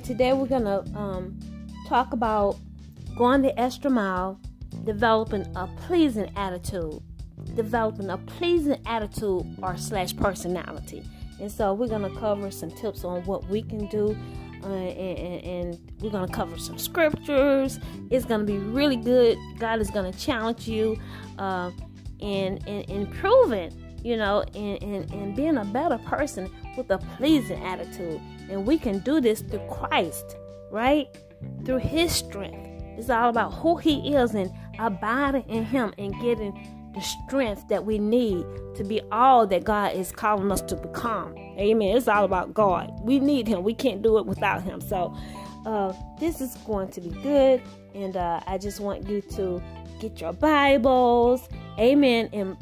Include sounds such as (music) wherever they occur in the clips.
Today we're gonna um, talk about going the extra mile, developing a pleasing attitude, developing a pleasing attitude or slash personality. And so we're gonna cover some tips on what we can do, uh, and, and, and, we're gonna cover some scriptures. It's gonna be really good. God is gonna challenge you uh, in, in improving, you know, and in, in being a better person with a pleasing attitude. And we can do this through Christ, right? Through His strength. It's all about who He is and abiding in Him and getting the strength that we need to be all that God is calling us to become. Amen. It's all about God. We need Him. We can't do it without Him. So, uh, this is going to be good. And uh, I just want you to get your Bibles. Amen. And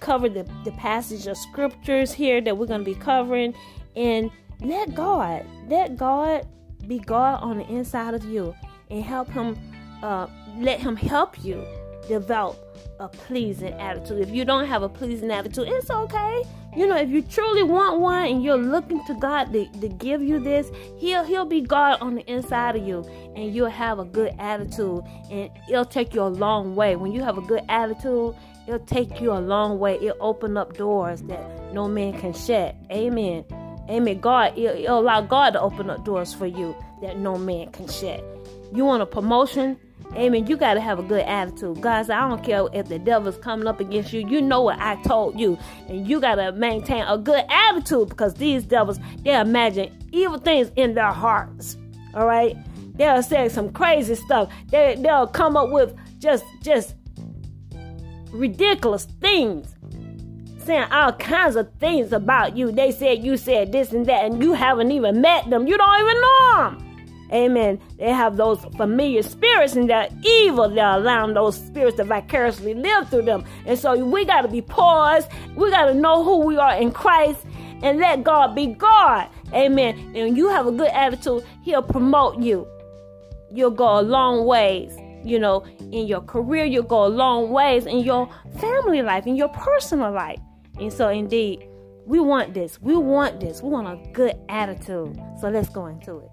cover the, the passage of scriptures here that we're going to be covering. And let God, let God be God on the inside of you and help Him, uh, let Him help you develop a pleasing attitude. If you don't have a pleasing attitude, it's okay. You know, if you truly want one and you're looking to God to, to give you this, He'll He'll be God on the inside of you and you'll have a good attitude and it'll take you a long way. When you have a good attitude, it'll take you a long way. It'll open up doors that no man can shut. Amen. Amen. God, it'll allow God to open up doors for you that no man can shut. You want a promotion? Amen. You got to have a good attitude. God said, I don't care if the devil's coming up against you. You know what I told you. And you got to maintain a good attitude because these devils, they imagine evil things in their hearts. All right? They'll say some crazy stuff. They, they'll come up with just, just ridiculous things. Saying all kinds of things about you. They said you said this and that, and you haven't even met them. You don't even know them. Amen. They have those familiar spirits and they're evil. They're allowing those spirits to vicariously live through them. And so we got to be paused. We got to know who we are in Christ and let God be God. Amen. And you have a good attitude, He'll promote you. You'll go a long ways. You know, in your career, you'll go a long ways in your family life, in your personal life. And so, indeed, we want this. We want this. We want a good attitude. So, let's go into it.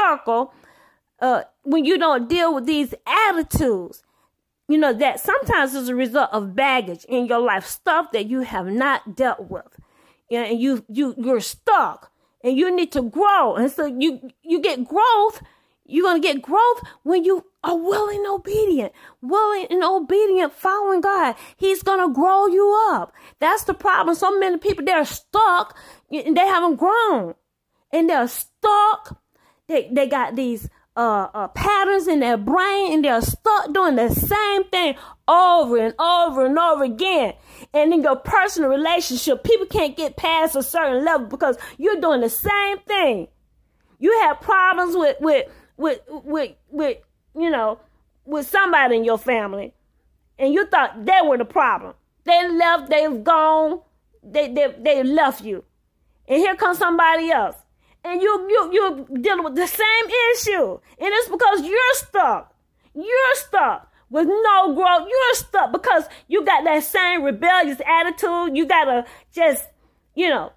Circle, uh, when you don't deal with these attitudes, you know that sometimes is a result of baggage in your life, stuff that you have not dealt with, and you you you're stuck, and you need to grow, and so you you get growth you're to get growth when you are willing obedient, willing and obedient, following God. He's to grow you up. That's the problem. So many people, they're stuck and they haven't grown and they're stuck. They, they got these uh, uh, patterns in their brain and they're stuck doing the same thing over and over and over again. And in your personal relationship, people can't get past a certain level because you're doing the same thing. You have problems with, with, with with with you know with somebody in your family, and you thought they were the problem. They left. They've gone. They they they left you, and here comes somebody else, and you you you're dealing with the same issue, and it's because you're stuck. You're stuck with no growth. You're stuck because you got that same rebellious attitude. You gotta just you know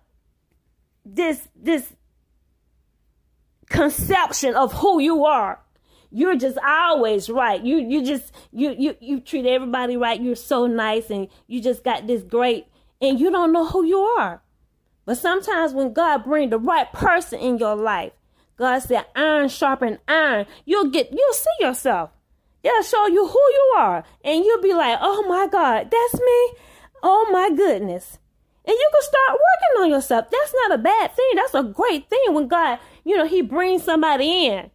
this this conception of who you are. You're just always right. You you just you you you treat everybody right. You're so nice and you just got this great and you don't know who you are. But sometimes when God bring the right person in your life, God said iron sharpen iron, you'll get you'll see yourself. They'll show you who you are. And you'll be like, oh my God, that's me. Oh my goodness. And you can start working on yourself. That's not a bad thing. That's a great thing when God, you know, He brings somebody in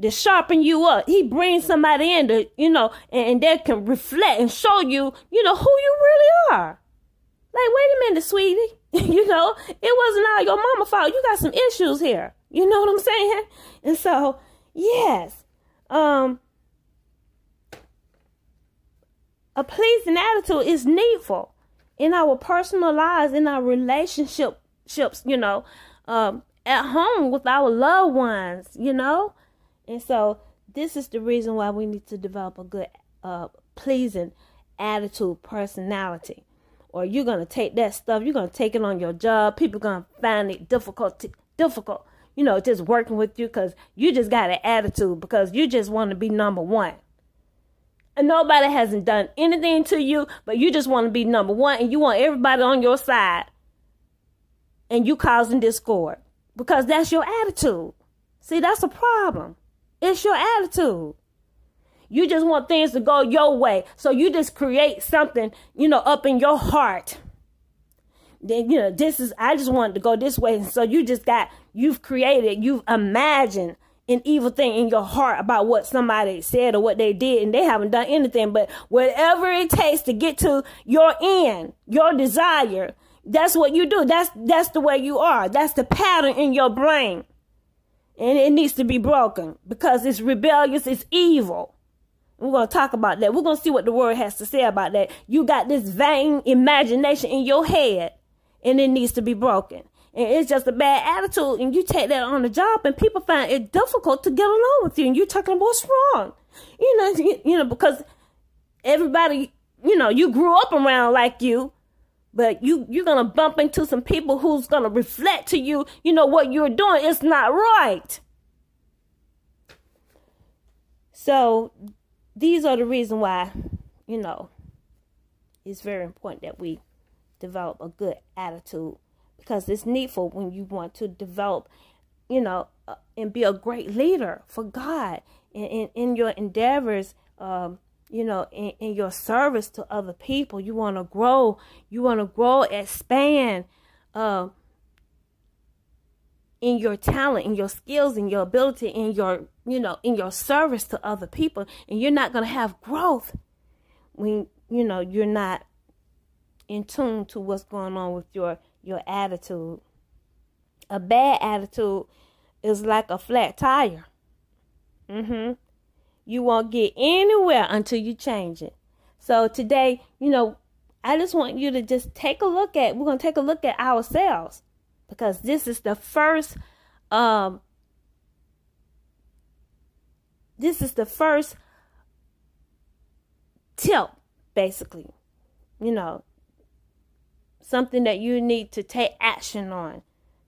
to sharpen you up. He brings somebody in to, you know, and, and they can reflect and show you, you know, who you really are. Like, wait a minute, sweetie. (laughs) you know, it wasn't all your mama fault. You got some issues here. You know what I'm saying? And so, yes, um, a pleasing attitude is needful in our personal lives, in our relationships, you know, um, at home with our loved ones, you know, And so this is the reason why we need to develop a good, uh, pleasing attitude, personality. Or you're gonna take that stuff, you're gonna take it on your job. People gonna find it difficult, to, difficult, you know, just working with you because you just got an attitude because you just want to be number one. And nobody hasn't done anything to you, but you just want to be number one and you want everybody on your side. And you causing discord because that's your attitude. See, that's a problem. It's your attitude. You just want things to go your way. So you just create something, you know, up in your heart. Then, you know, this is, I just wanted to go this way. And so you just got, you've created, you've imagined an evil thing in your heart about what somebody said or what they did, and they haven't done anything. But whatever it takes to get to your end, your desire, that's what you do. That's that's the way you are. That's the pattern in your brain. And it needs to be broken because it's rebellious, it's evil. We're going to talk about that. We're going to see what the word has to say about that. You got this vain imagination in your head and it needs to be broken. And it's just a bad attitude. And you take that on the job and people find it difficult to get along with you. And you're talking about what's wrong. You know, you, know, because everybody, you know, you grew up around like you but you you're gonna bump into some people who's gonna reflect to you you know what you're doing is not right so these are the reason why you know it's very important that we develop a good attitude because it's needful when you want to develop you know uh, and be a great leader for god in, in, in your endeavors um, you know, in, in your service to other people. You want to grow. You want to grow, expand uh, in your talent, in your skills, in your ability, in your, you know, in your service to other people. And you're not going to have growth when, you know, you're not in tune to what's going on with your, your attitude. A bad attitude is like a flat tire. Mm-hmm you won't get anywhere until you change it. So today, you know, I just want you to just take a look at, we're going to take a look at ourselves because this is the first, um, this is the first tip, basically, you know, something that you need to take action on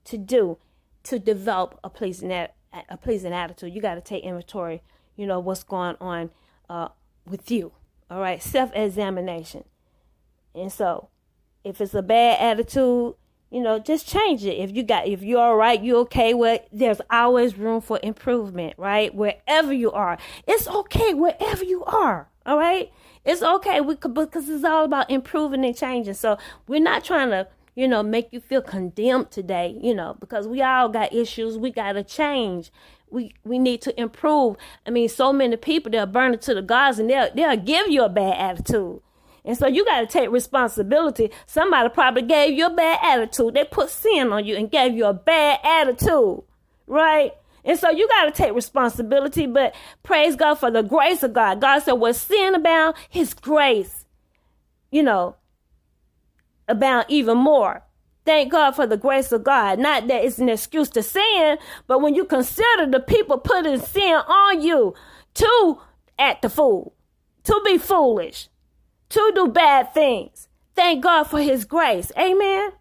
to do to develop a pleasing, a pleasing attitude. You got to take inventory you know, what's going on uh, with you. All right, self examination. And so, if it's a bad attitude, you know, just change it. If you got, if you're all right, you okay. Well, there's always room for improvement, right? Wherever you are, it's okay. Wherever you are, all right, it's okay. We could, because it's all about improving and changing. So we're not trying to, you know, make you feel condemned today, you know, because we all got issues. We got to change we we need to improve. I mean, so many people they'll burn it to the gods and they'll they'll give you a bad attitude. And so you got to take responsibility. Somebody probably gave you a bad attitude. They put sin on you and gave you a bad attitude, right? And so you got to take responsibility. But praise God for the grace of God. God said, "What sin abound, His grace, you know, abound even more." Thank God for the grace of God. Not that it's an excuse to sin, but when you consider the people putting sin on you to act the fool, to be foolish, to do bad things. Thank God for his grace. Amen.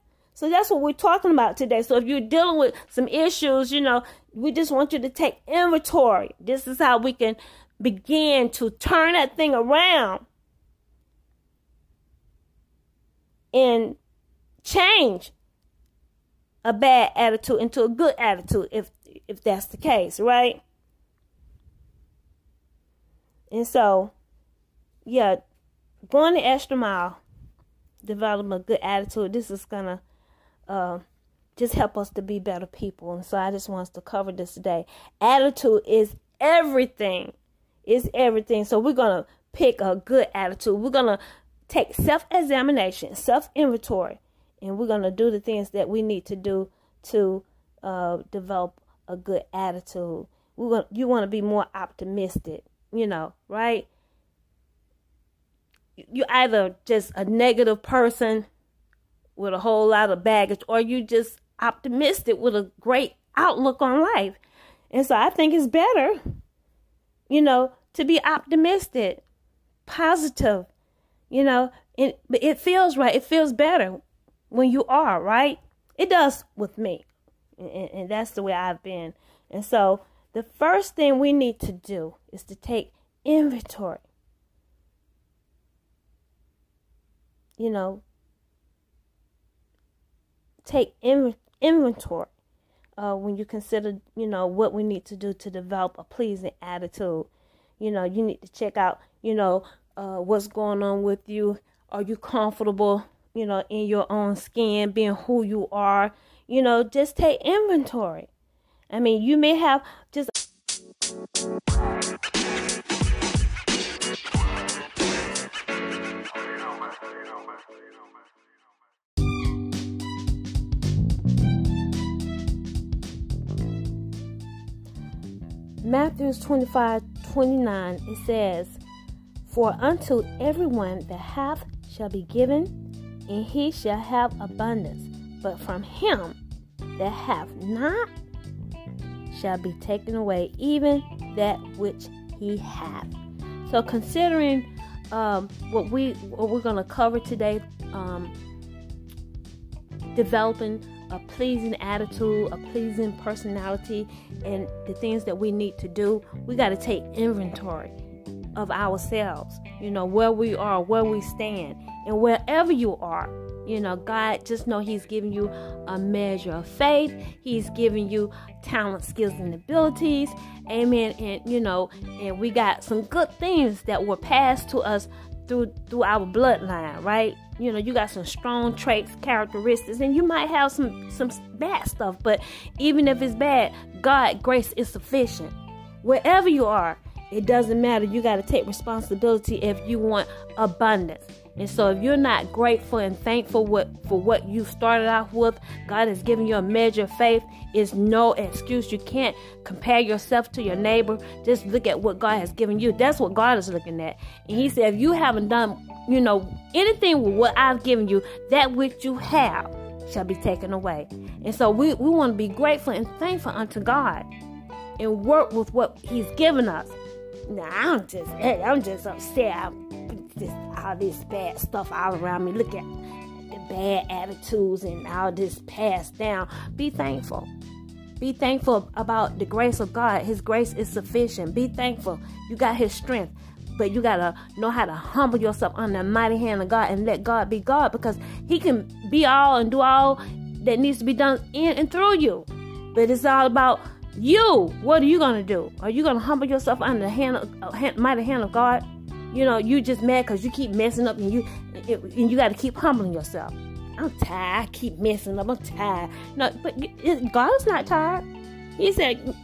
So that's what we're talking about today. So if you're dealing with some issues, you know, we just want you to take inventory. This is how we can begin to turn that thing around and change a bad attitude into a good attitude if if that's the case, right? And so, yeah, going the extra mile, developing a good attitude. This is gonna uh, just help us to be better people. And so, I just want us to cover this today. Attitude is everything. It's everything. So we're gonna pick a good attitude. We're gonna take self examination, self inventory and we're going to do the things that we need to do to uh, develop a good attitude. We want you want to be more optimistic, you know, right? You're either just a negative person with a whole lot of baggage, or you just optimistic with a great outlook on life. And so I think it's better you know, to be optimistic, positive, you know, and it feels right. It feels better when you are, right? It does with me. And, and that's the way I've been. And so the first thing we need to do is to take inventory. You know, take in, inventory uh, when you consider, you know, what we need to do to develop a pleasing attitude. You know, you need to check out, you know, uh, what's going on with you. Are you comfortable, you know, in your own skin, being who you are? You know, just take inventory. I mean, you may have just. Matthew 25 29, it says, For unto everyone that hath shall be given, and he shall have abundance. But from him that hath not shall be taken away even that which he hath. So, considering um, what we what we're going to cover today, um, developing a pleasing attitude, a pleasing personality, and the things that we need to do, we got to take inventory of ourselves. You know, where we are, where we stand, and wherever you are. You know, God just know He's giving you a measure of faith. He's giving you talent, skills, and abilities. Amen. And you know, and we got some good things that were passed to us through through our bloodline, right? You know, you got some strong traits, characteristics, and you might have some some bad stuff, but even if it's bad, God grace is sufficient. Wherever you are, it doesn't matter. You got to take responsibility if you want abundance. And so if you're not grateful and thankful for what you started off with, God has given you a measure of faith. It's no excuse. You can't compare yourself to your neighbor. Just look at what God has given you. That's what God is looking at. And He said, if you haven't done, you know, anything with what I've given you, that which you have shall be taken away. And so we, we want to be grateful and thankful unto God and work with what He's given us. Now I'm just I'm just upset. I'm just all this bad stuff all around me. Look at the bad attitudes and all this passed down. Be thankful. Be thankful about the grace of God. His grace is sufficient. Be thankful. You got His strength. But you got to know how to humble yourself under the mighty hand of God and let God be God because He can be all and do all that needs to be done in and through you. But it's all about you. What are you to do? Are you to humble yourself under the hand of, uh, hand, mighty hand of God? You know, you just mad because you keep messing up and you and you got to keep humbling yourself. I'm tired. I keep messing up. I'm tired. No, but God is not tired. He said,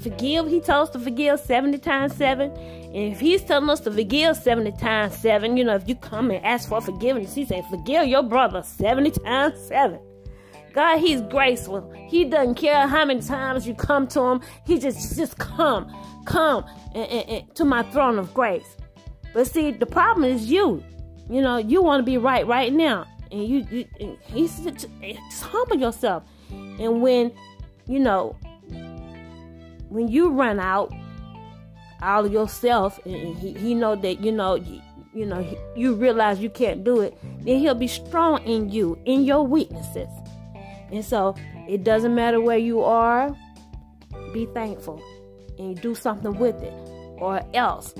forgive. He told us to forgive 70 times 7. And if he's telling us to forgive 70 times 7, you know, if you come and ask for forgiveness, he said, forgive your brother 70 times 7. God, He's graceful. He doesn't care how many times you come to Him. He just, just come, come and, and, and, to my throne of grace. But see, the problem is you. You know, you want to be right right now, and you, you and He's just, eh, just humble yourself. And when, you know, when you run out all of yourself, and He, he know that you know. You know, you realize you can't do it, then he'll be strong in you, in your weaknesses. And so it doesn't matter where you are, be thankful and do something with it, or else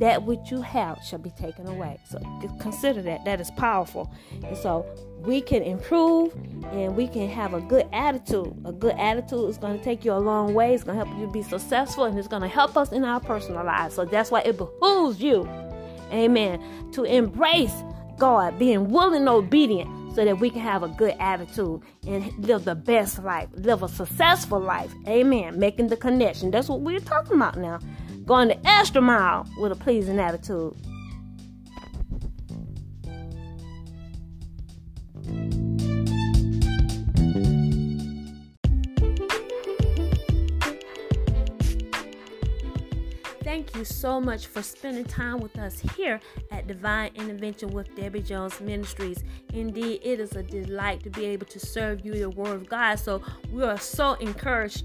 that which you have shall be taken away. So consider that. That is powerful. And so we can improve and we can have a good attitude. A good attitude is going to take you a long way. It's going to help you be successful and it's going to help us in our personal lives. So that's why it behooves you, amen, to embrace God, being willing and obedient so that we can have a good attitude and live the best life, live a successful life. Amen. Making the connection. That's what we're talking about now. Going the extra mile with a pleasing attitude. Thank you so much for spending time with us here at Divine Intervention with Debbie Jones Ministries. Indeed, it is a delight to be able to serve you the Word of God. So we are so encouraged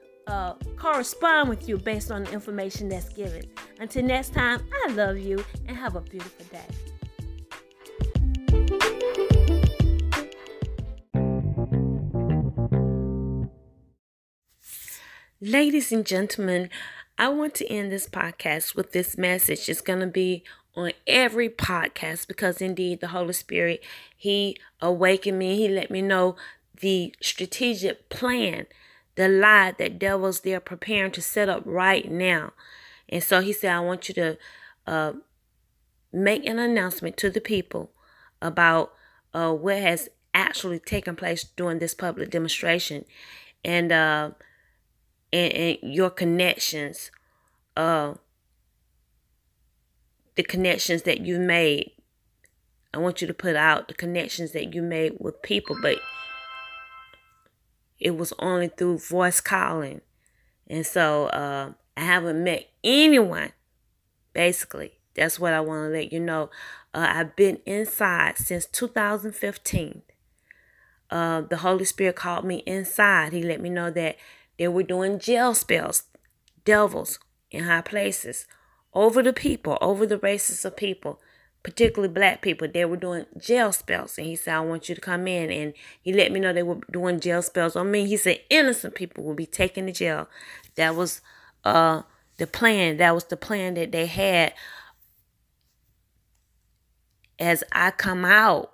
uh, correspond with you based on the information that's given. Until next time, I love you and have a beautiful day. Ladies and gentlemen, I want to end this podcast with this message. It's going to be on every podcast because indeed the Holy Spirit, He awakened me. He let me know the strategic plan, the lie that devils they're preparing to set up right now. And so He said, I want you to uh, make an announcement to the people about uh, what has actually taken place during this public demonstration. And, uh, and, and your connections, uh, the connections that you made. I want you to put out the connections that you made with people, but it was only through voice calling. And so uh, I haven't met anyone, basically. That's what I want to let you know. Uh, I've been inside since 2015. Uh, the Holy Spirit called me inside. He let me know that they were doing jail spells, devils in high places over the people, over the races of people, particularly black people. They were doing jail spells. And he said, I want you to come in. And he let me know they were doing jail spells on me. He said, innocent people will be taken to jail. That was uh, the plan. That was the plan that they had as I come out